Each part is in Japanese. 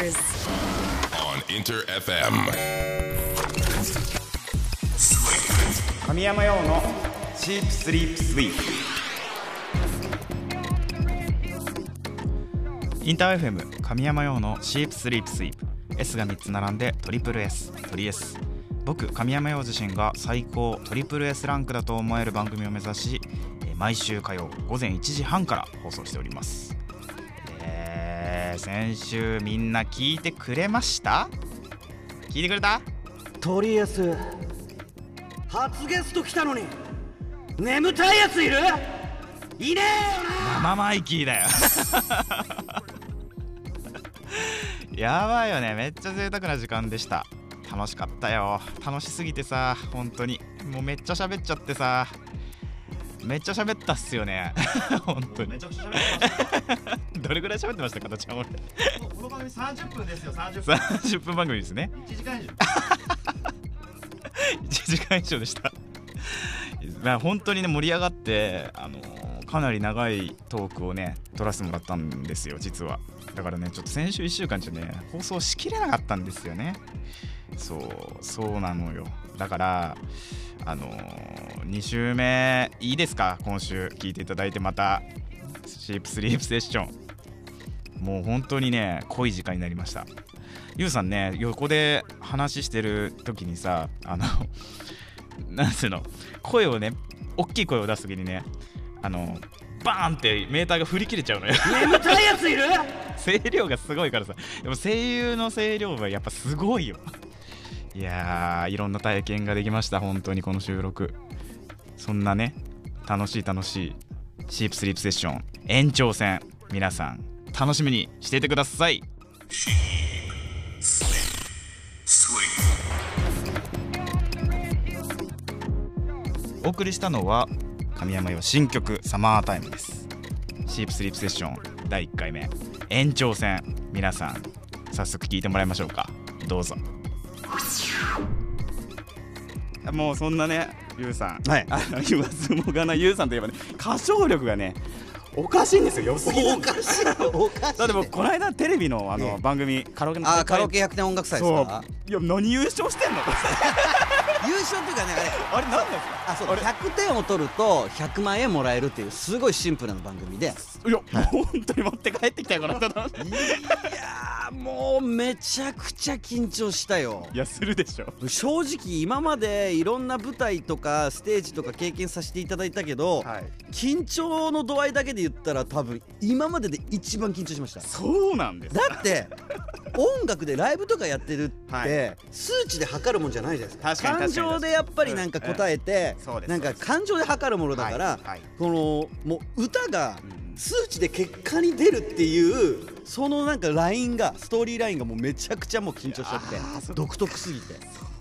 Masters. on Inter FM. 神山用のシープスリープスイープインター FM 神山用のシープスリープスイープ S が3つ並んでトリプル S トリ S 僕神山用自身が最高トリプル S ランクだと思える番組を目指しえー毎週火曜午前1時半から放送しておりますえー、先週みんな聞いてくれました？聞いてくれた？とりあえず初ゲスト来たのに眠たいやついる？いねえよな！生マイキーだよ。やばいよね。めっちゃ贅沢な時間でした。楽しかったよ。楽しすぎてさ本当に。もうめっちゃ喋っちゃってさめっちゃ喋ったっすよね。本当に。どれぐらい喋ってましたかたちゃん俺。すこの番組30分ですよ30分。30分番組ですね。1時間以上。1時間以上でした。まあ本当にね盛り上がってあのーかなり長いトークをね撮らせてもらったんですよ実はだからねちょっと先週1週間じゃね放送しきれなかったんですよね。そうそうなのよ。だからあのー、2週目いいですか？今週聞いていただいてまたシープスリープセッション。もう本当にね濃い時間になりました。ゆうさんね横で話してる時にさあのなんつうの？声をね大きい声を出す時にねあのバーンってメーターが振り切れちゃうのよ。眠たいやついる？声量がすごいからさ。でも声優の声量はやっぱすごいよ。いやーいろんな体験ができました本当にこの収録。そんなね楽しい楽しいシープスリープセッション延長戦。皆さん楽しみにしていてください。お送りしたのは神山よ新曲「サマータイム」です。シープスリープセッション第1回目。延長戦。皆さん早速聞いてもらいましょうか。どうぞ。もうそんなねゆうさん。はい。あの言わずもがなゆうさんといえばね歌唱力がねおかしいんですよ。良すぎる。おかしい。おかしい。だって僕この間テレビのあの番組カラオケのあーカラオケ100点音楽祭ですそう。かいや何優勝してんの？優勝っていうかねあれあれ何なんですか？あそう100点を取ると100万円もらえるっていうすごいシンプルな番組で。いや、もう本当に持って帰ってきたよこの人。いやーもうめちゃくちゃ緊張したよ。いやするでしょ。正直今までいろんな舞台とかステージとか経験させていただいたけど、はい。緊張の度合いだけで言ったら多分今までで一番緊張しました。そうなんです。だって 音楽でライブとかやってるって、はい。数値で測るもんじゃないじゃないですか。確かに感確かに情でやっぱりなんか答えて、なんか感情で測るものだから、このもう歌がうん数値で結果に出るっていうそのなんかラインがストーリーラインがもうめちゃくちゃもう緊張しちゃって独特すぎて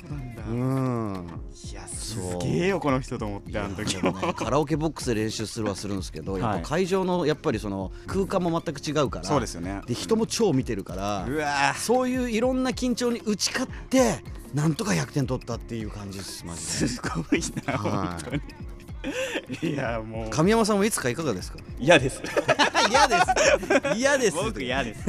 そうなんだ。うん。いやすげえよこの人と思ってあの時。でもね カラオケボックスで練習するはするんですけど、やっはい。ぱ会場のやっぱりその空間も全く違うからそうですよね。で人も超見てるから、うわそういういろんな緊張に打ち勝ってなんとか100点取ったっていう感じですマジで。すごいなはい。本当に。いやもう。神山さんはいつかいかがですか？嫌です。嫌です。嫌です。僕嫌です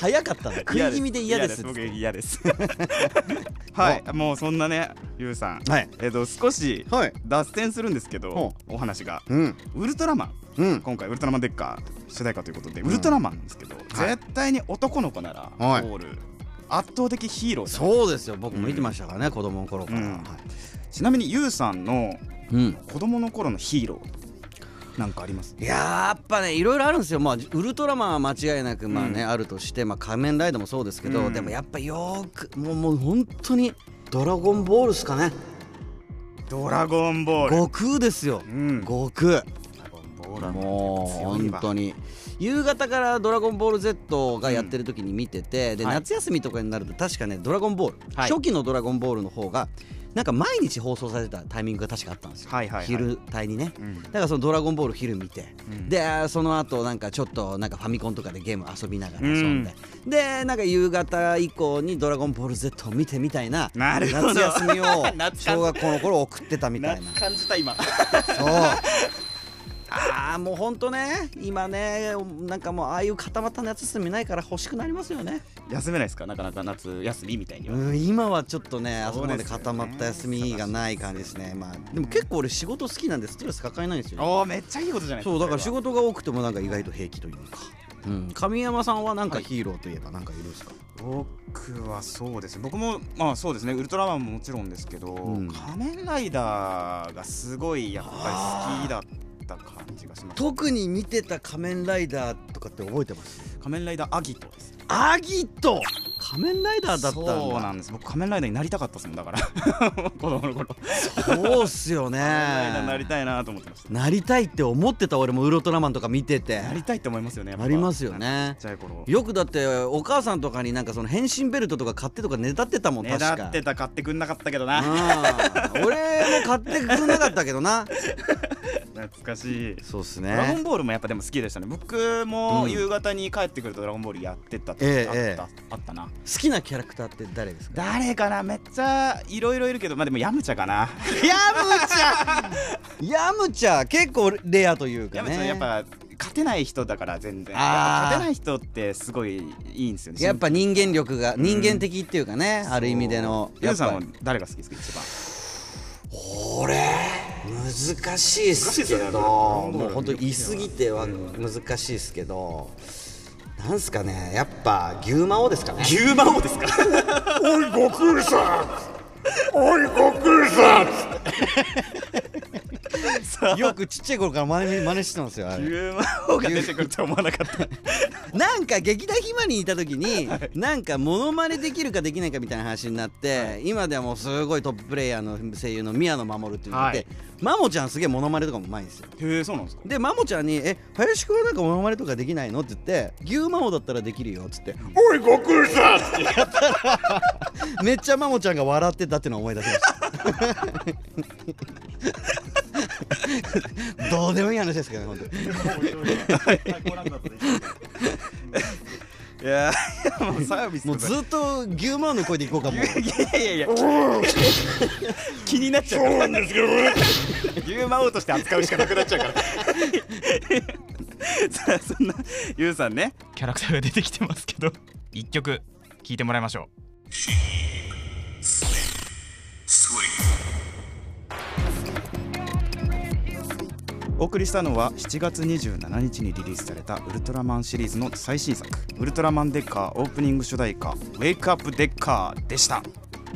早かったな食い気味で嫌です。僕嫌です。はい。もうそんなねゆうさん。はい。えっと少しはい。脱線するんですけどほお話が。うん。ウルトラマン。うん。今回ウルトラマンデッカー主題歌ということでウルトラマンなんですけどはい。絶対に男の子ならはい。通る圧倒的ヒーローそうですよ。僕も見てましたからね、子供の頃から、うん。はい。ちなみにゆうさんのうん。子供の頃のヒーローなんかあります？いやっぱねいろいろあるんですよ。まあウルトラマンは間違いなくまあね、あるとしてまあ仮面ライダーもそうですけど、うん。でもやっぱよーくもうもう本当にドラゴンボールっすかね。ドラゴンボール。悟空ですよ、うん。悟空。もう本当に。夕方から「ドラゴンボール Z」がやってる時に見てて、ではい。夏休みとかになると確かね「ドラゴンボール」はい。初期の「ドラゴンボール」の方がなんか毎日放送されてたタイミングが確かあったんですよ、はいはいはい。昼帯にね、うん。だからその「ドラゴンボール」昼見て、うん。でその後なんかちょっとなんかファミコンとかでゲーム遊びながら遊んで、でなんか夕方以降に「ドラゴンボール Z」を見てみたいな夏休みを 夏小学校の頃送ってたみたいな。感じた今。そうああもうほんとね。今ねなんかもうああいう固まった夏休みないから欲しくなりますよね。休めないですか？なかなか夏休みみたいには。うん今はちょっとねあそこまで固まった休みがない感じですね。まあでも結構俺仕事好きなんでストレス抱えないんですよ。おおめっちゃいいことじゃないそうだから仕事が多くてもなんか意外と平気というか、うん、神山さんはなんかヒーローといえばなんかいるんですか、僕はそうですね。僕もまあそうですね。ウルトラマンももちろんですけど、ん。仮面ライダーがすごいやっぱり好きだった感じがします。特に見てた仮面ライダーとかって覚えてます？仮面ライダーアギトですアギト？仮面ライダーだったんだ。そうなんです。僕仮面ライダーになりたかったですもんだから。子供の頃。そうっすよね。仮面ライダーになりたいなと思ってました。なりたいって思ってた俺もウルトラマンとか見てて。なりたいって思いますよねなりますよね。ちっちゃい頃。よくだってお母さんとかになんかその変身ベルトとか買ってとかねだってたもんね確か。だってた買ってくんなかったけどな。うん俺も買ってくれなかったけどな 懐かしい。そうっすドラゴンねボールもやっぱでも好きでしたね。僕もうん夕方に帰ってくるとドラゴンボールやってた時あった、ええ。ええあったな。好きなキャラクターって誰ですか？誰かな？めっちゃいろいろいるけどまあでもヤムチャかな。ヤムチャ！ヤムチャ結構レアというかヤムねやっぱ勝てない人だから全然。勝てない人ってすごいいいんですよね。やっぱ人間力が人間的っていうかね、ある意味での。ユウさんは誰が好きですか一番？俺難しいっすけどもう本当言い過ぎては難しいっすけどなんすかねやっぱ牛魔王ですかね。牛魔王ですか？おい悟空さん。おい悟空さんよくちっちゃい頃から真似真似してたんですよあれ。牛魔王が出てくるとは思わなかった。なんか劇団ひまにいた時になんかモノマネできるかできないかみたいな話になって今ではもうすごいトッププレイヤーの声優の宮野真守っていうのがいて、はい。マモちゃんすげえモノマネとかもうまいんですよ。へえそうなんですか？でマモちゃんに「え林くんはなんかモノマネとかできないの?」って言って「牛魔王だったらできるよ」っつって。おい悟空さん めっちゃマモちゃんが笑ってたっていうのを思い出しました どうでもいい話ですけどね本当に。いやもうサービスもうずっと牛魔王の声でいこうかもう。いやいやいや。気になっちゃう。そうからなんですけどね牛魔王として扱うしかなくなっちゃうから。さあそんなユウさんね。キャラクターが出てきてますけど。一曲聴いてもらいましょうお送りしたのは7月27日にリリースされたウルトラマンシリーズの最新作「ウルトラマンデッカー」オープニング主題歌「ウェイクアップデッカー」でした。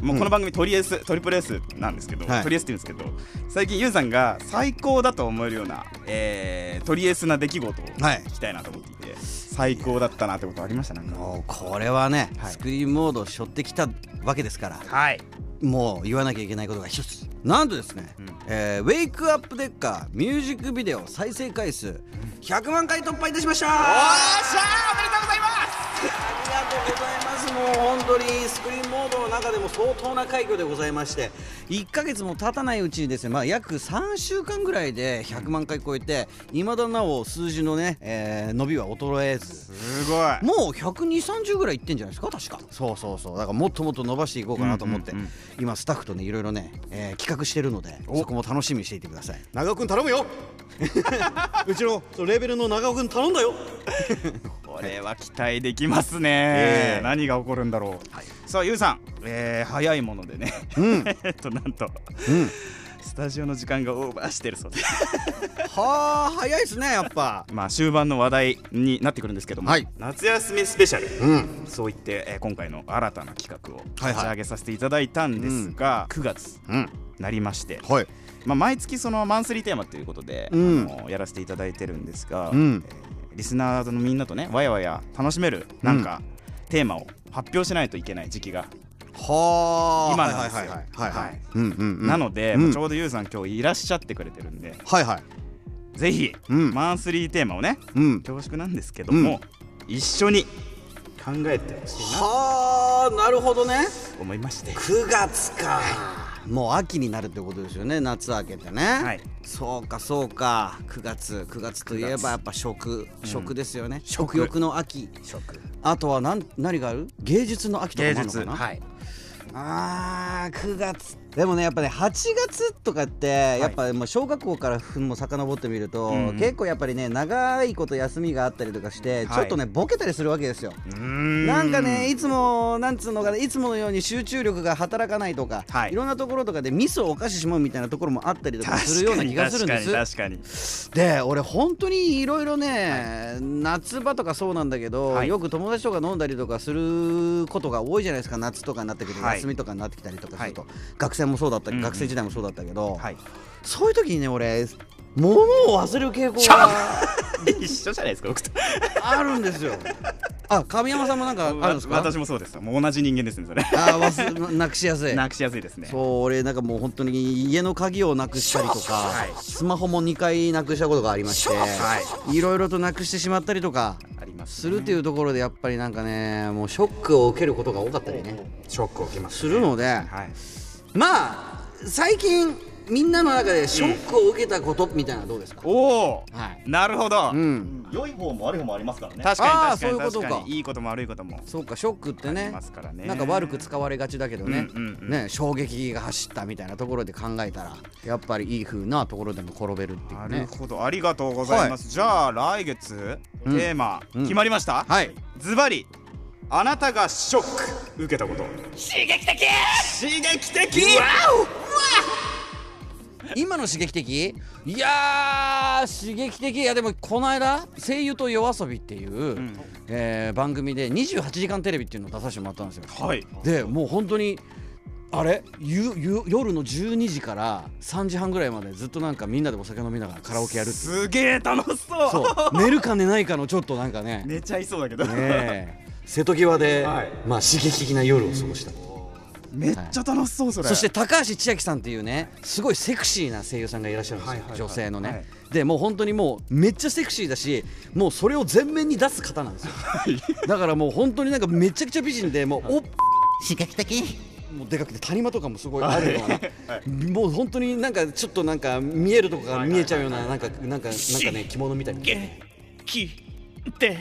もうこの番組トリエス、トリプル S なんですけど、はい。トリエスって言うんですけど最近ユウさんが最高だと思えるような、えー、トリエスな出来事をはい。聞きたいなと思っていて、最高だったなってことありました？なんか。もうこれはね、はい。スクリーンモードを背負ってきたわけですからはい。もう言わなきゃいけないことが一つ。なんとですね、うんえーウェイクアップデッカーミュージックビデオ再生回数100万回突破いたしました。あおーしゃーおめでとうございます。りがとうございますもう本当にスクリーンモードの中でも相当な快挙でございまして1ヶ月も経たないうちにですね、まあ、約3週間ぐらいで100万回超えていまだなお数字のね、えー伸びは衰えず。すごい。もう12030ぐらいいってんじゃないですか？確か。そうそうそう。だからもっともっと伸ばしていこうかなと思って、うんうんうん今スタッフとねいろいろね、えー企画してるのでそこも楽しみにしていてください。長尾君頼むよ。うちのレベルの長尾君頼んだよ これは期待できますね、ええ。何が起こるんだろう、さあゆうさん、えー早いものでね、えっとなんと、うん。スタジオの時間がオーバーしてるそうで。はあ早いですねやっぱ。まあ終盤の話題になってくるんですけども、はい。夏休みスペシャル、うん。そう言って、えー今回の新たな企画をはいはい。立ち上げさせていただいたんですが、9月うん。なりまして、はい。まあ、毎月そのマンスリーテーマということで、うん。あのやらせていただいてるんですが、うん。えーリスナーのみんなとねわやわや楽しめるなんか、テーマを発表しないといけない時期が、はあ。今なんですよ。はいなので、ちょうどゆうさん今日いらっしゃってくれてるんではいはい。ぜひ、うん。マンスリーテーマをねうん。恐縮なんですけども、一緒に考えてほしいなとはあなるほどね。思いまして。9月かもう秋になるってことですよね夏明けてね、はい。そうかそうか。9月9月といえばやっぱ食食ですよね、食。食欲の秋。食。あとは何何がある？芸術の秋とか芸もあるのかな、術。はい。あー9月っでもねやっぱね8月とかってやっぱもう小学校からも遡ってみると、うん。うん結構やっぱりね長いこと休みがあったりとかして、はい。ちょっとねボケたりするわけですよ。ななんかねいつもなんつうのかないつものように集中力が働かないとか、はい。い、ろんなところとかでミスを犯してしまうみたいなところもあったりとかするような気がするんです。確かに確かで俺本当にいろいろね、夏場とかそうなんだけど、はい。よく友達とか飲んだりとかすることが多いじゃないですか。夏とかになってくると、はい。休みとかになってきたりとかすると、学生もそうだったり、うんうん。学生時代もそうだったけど、にはい。そういう時にね俺物を忘れる傾向が 一緒じゃないですか僕と。あるんですよ。あ神山さんもなんかあるんですか？私もそうです。もう同じ人間ですねそれ。あなくしやすい。なくしやすいですね。そう俺なんかもう本当に家の鍵をなくしたりとか、はい。スマホも2回なくしたことがありまして、、はい。ろいろとなくしてしまったりとかすするっていうところでやっぱりなんかねもうショックを受けることが多かったりね。ショックを受けますするのではいまあ最近みんなの中でショックを受けたことみたいなのはどうですか、おお。はい。なるほど。うん。良い方も悪い方もありますからね。確かにあー確かに。そういうことか。確かに。いいことも悪いことも。そうかショックってありねますからね。なんか悪く使われがちだけどね,、うんうんうん。ね衝撃が走ったみたいなところで考えたらやっぱりいい風なところでも転べるっていなうね。るほど。ありがとうございます、じゃあ来月テーマ、うん。決まりました、はい。ズバリあなたがショック受けたこと。刺激的！刺激的！今の刺激的？いやー刺激的。いやでもこの間「声優と夜遊び」っていう、ん。えー番組で28時間テレビっていうのを出させてもらったんですよ。はい。でもう本当にあれ？ゆゆ夜の12時から3時半ぐらいまでずっとなんかみんなでお酒飲みながらカラオケやるすげえ楽しそう。そう。寝るか寝ないかのちょっとなんかね。寝ちゃいそうだけど、ねえ瀬戸際で、はい。まあ刺激的な夜を過ごしためっちゃ楽しそうそれ。そして高橋千秋さんっていうねすごいセクシーな声優さんがいらっしゃるんですよ、はいはいはい。女性のね、はい。でもう本当にもうめっちゃセクシーだしもうそれを前面に出す方なんですよ。だからもう本当になんかめちゃくちゃ美人でもうおっ刺激的？もうでかくて谷間とかもすごいあるような、もう本当になんかちょっとなんか見えるとこが見えちゃうようななんかなんかなんかね着物みたいな。きて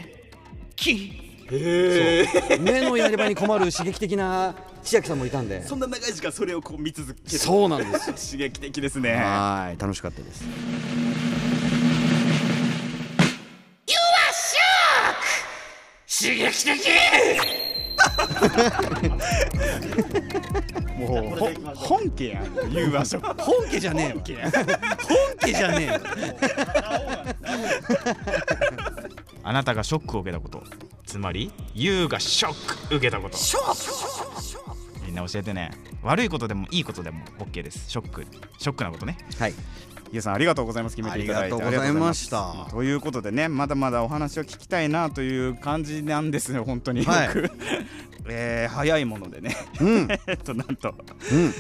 きそう目のやり場に困る刺激的な千秋さんもいたんで。そんな長い時間それをこう見続ける。そうなんですよ。刺激的ですね。はい。楽しかったです。もうほ本家やん。言う場所本家じゃねえわ。本家じゃねえわ。あなたがショックを受けたことつまり YOU がショック受けたこと。みんな教えてね。悪いことでもいいことでも OK です。ショック。ショックなことね。はい。ゆうさんありがとうございます。決めていただいてありがとうございました。ということでねまだまだお話を聞きたいなという感じなんですよ本当に。はい僕、えー早いものでね。うん。えっとなんと。うん。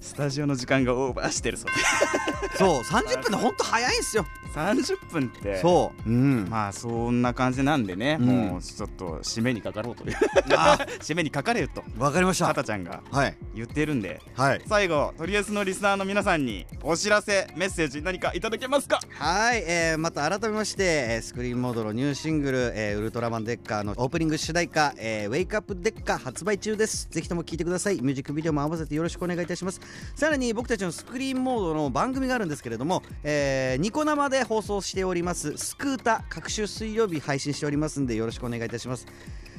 スタジオの時間がオーバーしてるそうでそう30分で本当早いんすよ30分ってそう。うん。まあそんな感じなんでね、うん。もうちょっと締めにかかろうという。あ。締めにかかれよと。わかりました。かたちゃんがはい。言ってるんで。はい。最後とりあえずのリスナーの皆さんにお知らせメッセージ何かいただけますか？はい、えー、また改めまして、えースクリーンモードのニューシングル、えーウルトラマンデッカーのオープニング主題歌、えーウェイクアップデッカー発売中です。ぜひとも聴いてください。ミュージックビデオも合わせてよろしくお願いいたします。さらに僕たちのスクリーンモードの番組があるんですけれども、えーニコ生で放送しております、スクータ、各週水曜日配信しておりますんでよろしくお願いいたします。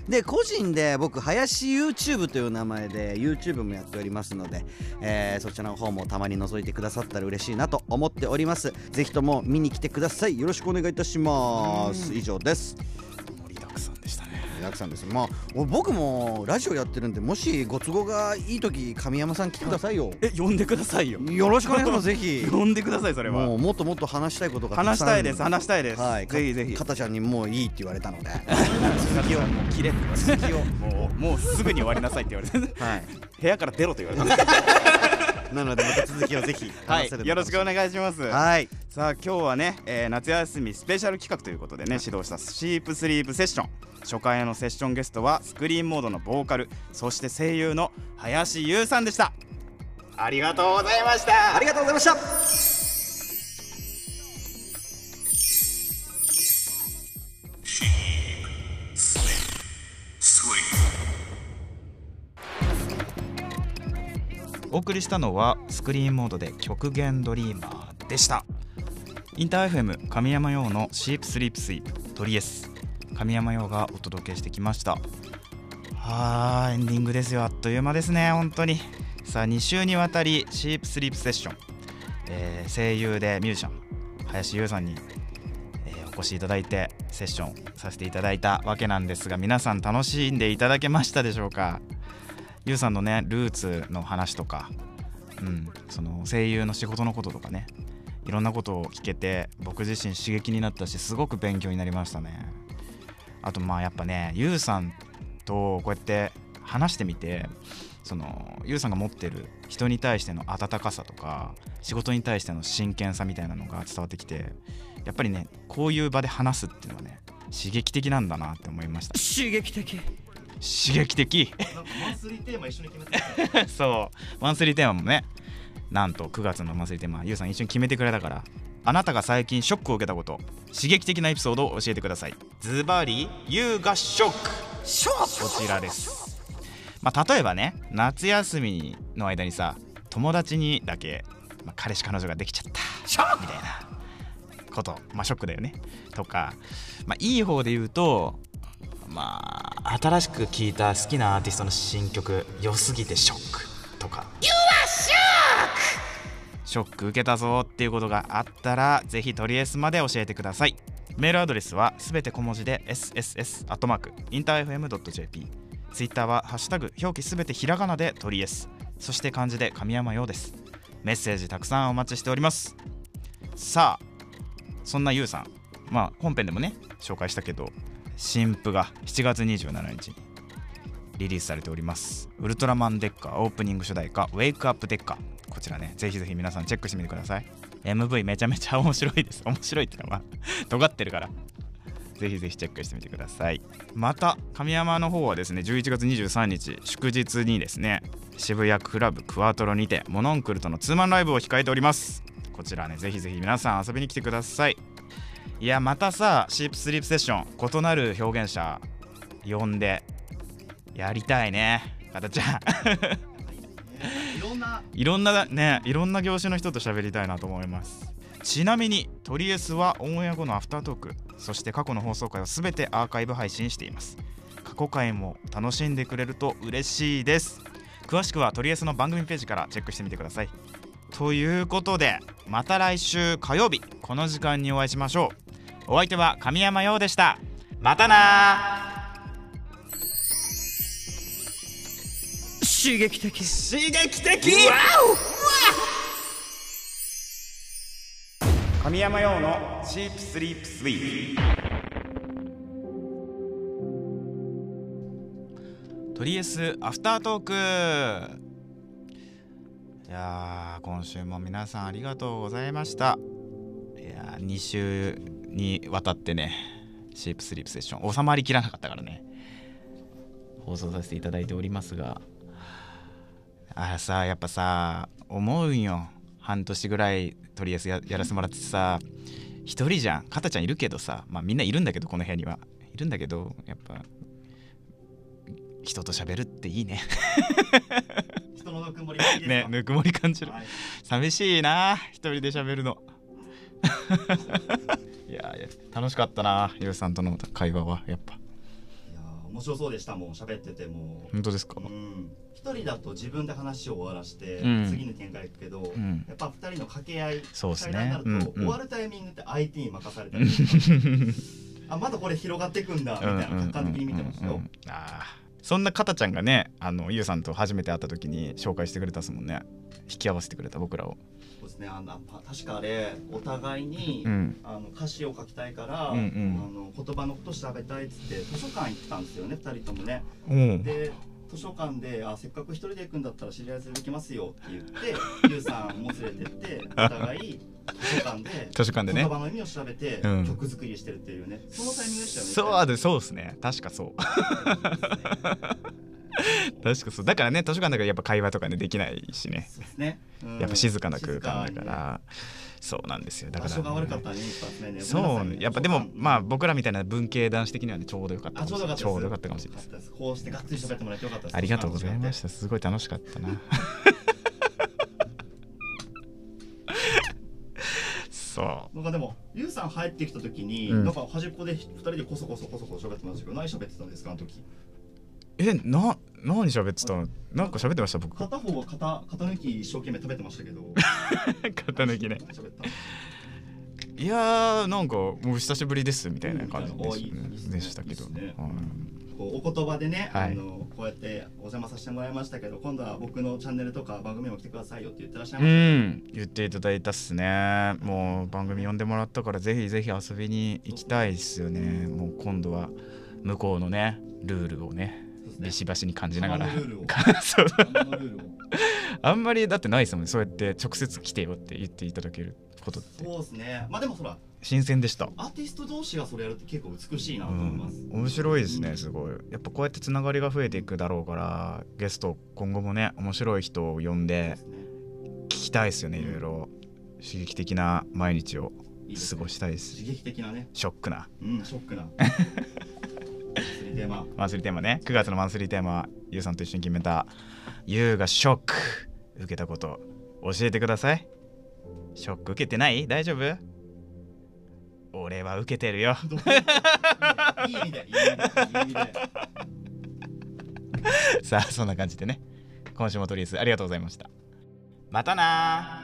で個人で僕林 YouTube という名前で YouTube もやっておりますので、えーそちらの方もたまに覗いてくださったら嬉しいなと思っております。ぜひとも見に来てください。よろしくお願いいたします。以上ですねヤクさんですまあ僕もラジオやってるんでもしご都合がいい時神山さん来てくださいよえ呼んでくださいよよろしくお願いしますぜひ呼んでくださいそれはもうもっともっと話したいことが話したいです話したいです、はいぜひぜひかたちゃんにもういいって言われたので続きをもう切れって言われて続きをもうもうすぐに終わりなさいって言われてはい部屋から出ろと言われたなのでまた続きをぜひは話せればいよろしくお願いします。はい。さあ今日はね、えー夏休みスペシャル企画ということでね指導したシープスリープセッション。初回のセッションゲストはスクリーンモードのボーカルそして声優の林優さんでした。ありがとうございました。ありがとうございましたお送りしたのはスクリーンモードで極限ドリーマーでした。インター FM 神山用のシープスリープスイープトリエス。神山用がお届けしてきました。はーエンディングですよ。あっという間ですね本当に。さあ2週にわたりシープスリープセッション、えー声優でミュージシャン林優さんに、えーお越しいただいてセッションさせていただいたわけなんですが皆さん楽しんでいただけましたでしょうか？ゆうさんのねルーツの話とか、うん、その声優の仕事のこととかねいろんなことを聞けて僕自身刺激になったしすごく勉強になりましたね。あとまあやっぱねゆうさんとこうやって話してみてそのゆうさんが持ってる人に対しての温かさとか仕事に対しての真剣さみたいなのが伝わってきてやっぱりねこういう場で話すっていうのはね刺激的なんだなって思いました。刺激的。刺激的。マンスリーテーマ一緒に決めてた。ねそう。マンスリーテーマもねなんと9月のマンスリーテーマゆうさん一緒に決めてくれたからあなたが最近ショックを受けたこと刺激的なエピソードを教えてください。ズバリ優がショック。ショッこちらです。まあ例えばね夏休みの間にさ友達にだけ、まあ、彼氏彼女ができちゃった。ショック。みたいな。こと。まあショックだよね。とかまあいい方で言うとまあ新しく聴いた好きなアーティストの新曲良すぎてショックとか。ショック受けたぞっていうことがあったらぜひトリエスまで教えてください。メールアドレスはすべて小文字で sss アットマークインター FM.jp ツイッターはハッシュタグ表記すべてひらがなでトリエスそして漢字で神山用です。メッセージたくさんお待ちしております。さあそんなゆうさん。まあ本編でもね紹介したけど新譜が7月27日にリリースされております。ウルトラマンデッカーオープニング主題歌ウェイクアップデッカ。ーこちらねぜひぜひ皆さんチェックしてみてください。MV めちゃめちゃ面白いです。面白いってのは 尖ってるから。ぜひぜひチェックしてみてください。また神山の方はですね11月23日祝日にですね渋谷クラブクワトロにてモノンクルとのツーマンライブを控えております。こちらねぜひぜひ皆さん遊びに来てください。いやまたさシープスリープセッション異なる表現者呼んでやりたいねかたちゃんいろんないろんなねいろんな業種の人と喋りたいなと思います。ちなみにトリエスはオンエア後のアフタートークそして過去の放送回を全てアーカイブ配信しています。過去回も楽しんでくれると嬉しいです。詳しくはトリエスの番組ページからチェックしてみてください。ということでまた来週火曜日この時間にお会いしましょうお相手は神山陽でした。またな刺激的。刺激的。神山用のチープスリープスイープトリエスアフタートーク。いやー今週も皆さんありがとうございました。いやー2週にわたってねシープスリープセッション。収まりきらなかったからね。放送させていただいておりますが。あさやっぱさ思うんよ。半年ぐらいとりあえずややらせてもらってさ一人じゃん。かたちゃんいるけどさまあみんないるんだけどこの部屋には。いるんだけどやっぱ人と喋るっていいね。人のぬくもりねぬくもり感じる。はい。寂しいな一人で喋るのいやいや楽しかったなゆうさんとの会話はやっぱ。いやー面白そうでしたもん喋ってても。本当ですか？うん。一人だと自分で話を終わらして、うん。次の展開行くけど、ん。やっぱ二人の掛け合いそうっすね。なると、うんうん。終わるタイミングって 相手に任されたりとか。あまだこれ広がっていくんだみたいな客観的に見てましたよ、うん。うんうんうんあー。そんなかたちゃんがねあのゆうさんと初めて会った時に紹介してくれたっすもんね。引き合わせてくれた僕らをそうですね。あのパ確かあれお互いに、うん。あの歌詞を書きたいから、うんうん。あの言葉のこと調べたいっつって図書館行ってたんですよね二人ともね。う。んで図書館であせっかく一人で行くんだったら知り合い連れてきますよって言って ゆうさんも連れてってお互い図書館で図書館でね。言葉の意味を調べて、うん。曲作りしてるっていうね。そのタイミングでしたよね。そうですね。確かそう 確かそう。だからね図書館だからやっぱ会話とかねできないしね、ね、やっぱ静かな空間だから、ね、そうなんですよ。だから、ね、そう。やっぱでもまあ僕らみたいな文系男子的にはねちょうどよかったちょうどよかったかもしれないです。こうしてがっつり喋ってもらってよかったです。ありがとうございました。すごい楽しかったな。そう。なんかでもゆうさん入ってきた時に、うん、なんか端っこで2人でこそこそこそこそ喋ってましたけど何喋ってたんですか？あの時。えな何喋ってたの？なんか喋ってました僕。片方は肩肩抜き一生懸命食べてましたけど。肩抜きね。いやーなんかもう久しぶりですみたいな感じでうんし,、たけど。ね。はい。こうお言葉でね、はい。あのこうやってお邪魔させてもらいましたけど今度は僕のチャンネルとか番組も来てくださいよって言ってらっしゃいうましん。言っていただいたっすね。もう番組呼んでもらったからぜひぜひ遊びに行きたいっすよね。もう今度は向こうのねルールをねね。ビシバシに感じながら。あんまりだってないですもんね。そうやって直接来てよって言っていただけることって。そうですね。まあでもそら新鮮でした。アーティスト同士がそれやるって結構美しいなうと思います、ん、面白いですねすごい。やっぱこうやってつながりが増えていくだろうからゲスト今後もね面白い人を呼んで聞きたいですよねいろいろ。刺激的な毎日を過ごしたいです。刺激的なね。ショックな。うんショックな。ス リーテーマ。マンスリーテーマね。9月のマンスリーテーマゆうさんと一緒に決めた「ゆうがショック受けたこと教えてください。ショック受けてない？大丈夫？俺は受けてるよ。いい意味でいい意味で さあそんな感じでね。今週もトリースありがとうございました。またな